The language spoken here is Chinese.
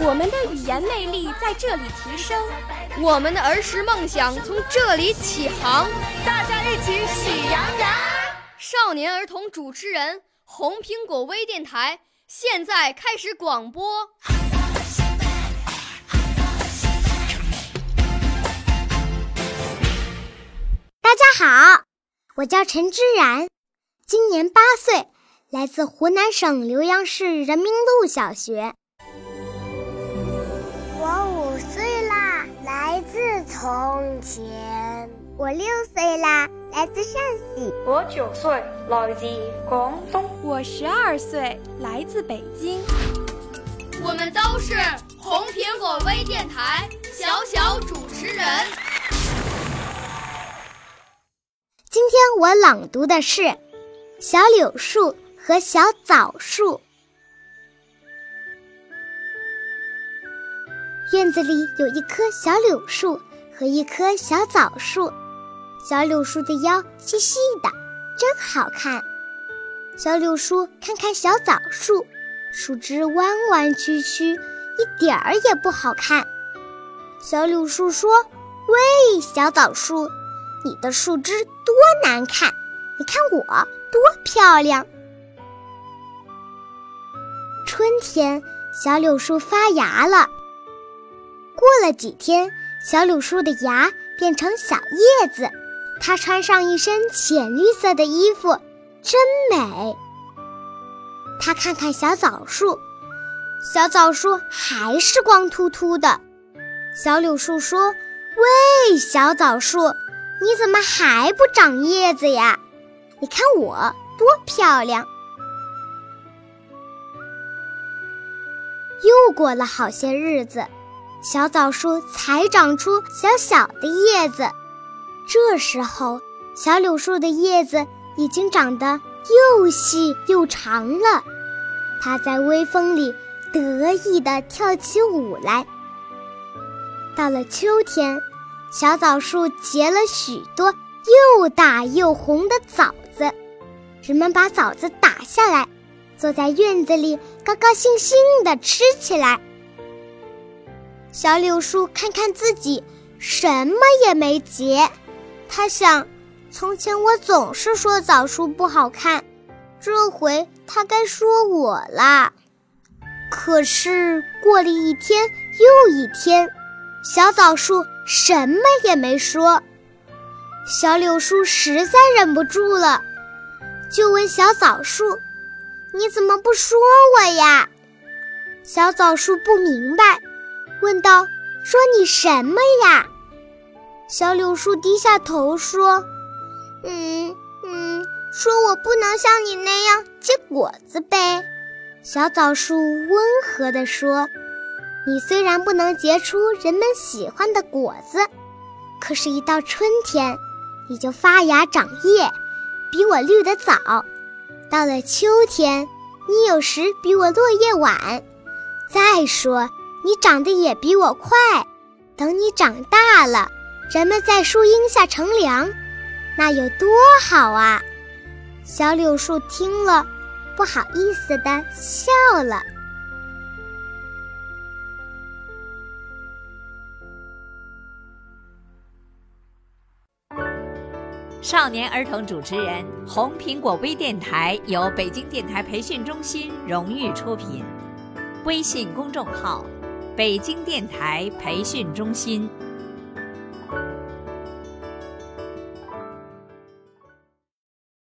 我们的语言魅力在这里提升，我们的儿时梦想从这里起航。大家一起喜羊羊。少年儿童主持人，红苹果微电台。现在开始广播。大家好，我叫陈之然，今年八岁，来自湖南省浏阳市人民路小学。我五岁啦，来自从前。我六岁啦，来自陕西。我九岁，来自广东。我十二岁，来自北京。我们都是红苹果微电台小小主持人。今天我朗读的是《小柳树和小枣树》。院子里有一棵小柳树和一棵小枣树，小柳树的腰细细的，真好看。小柳树看看小枣树，树枝弯弯曲曲，一点儿也不好看。小柳树说：“喂，小枣树，你的树枝多难看，你看我多漂亮。”春天，小柳树发芽了。过了几天，小柳树的芽变成小叶子，它穿上一身浅绿色的衣服。真美。他看看小枣树，小枣树还是光秃秃的。小柳树说：“喂，小枣树，你怎么还不长叶子呀？你看我多漂亮。”又过了好些日子，小枣树才长出小小的叶子。这时候，小柳树的叶子。已经长得又细又长了，它在微风里得意地跳起舞来。到了秋天，小枣树结了许多又大又红的枣子，人们把枣子打下来，坐在院子里高高兴兴地吃起来。小柳树看看自己，什么也没结，他想。从前我总是说枣树不好看，这回他该说我啦。可是过了一天又一天，小枣树什么也没说。小柳树实在忍不住了，就问小枣树：“你怎么不说我呀？”小枣树不明白，问道：“说你什么呀？”小柳树低下头说。嗯嗯，说我不能像你那样结果子呗。小枣树温和地说：“你虽然不能结出人们喜欢的果子，可是，一到春天，你就发芽长叶，比我绿得早；到了秋天，你有时比我落叶晚。再说，你长得也比我快。等你长大了，人们在树荫下乘凉。”那有多好啊！小柳树听了，不好意思的笑了。少年儿童主持人，红苹果微电台由北京电台培训中心荣誉出品，微信公众号：北京电台培训中心。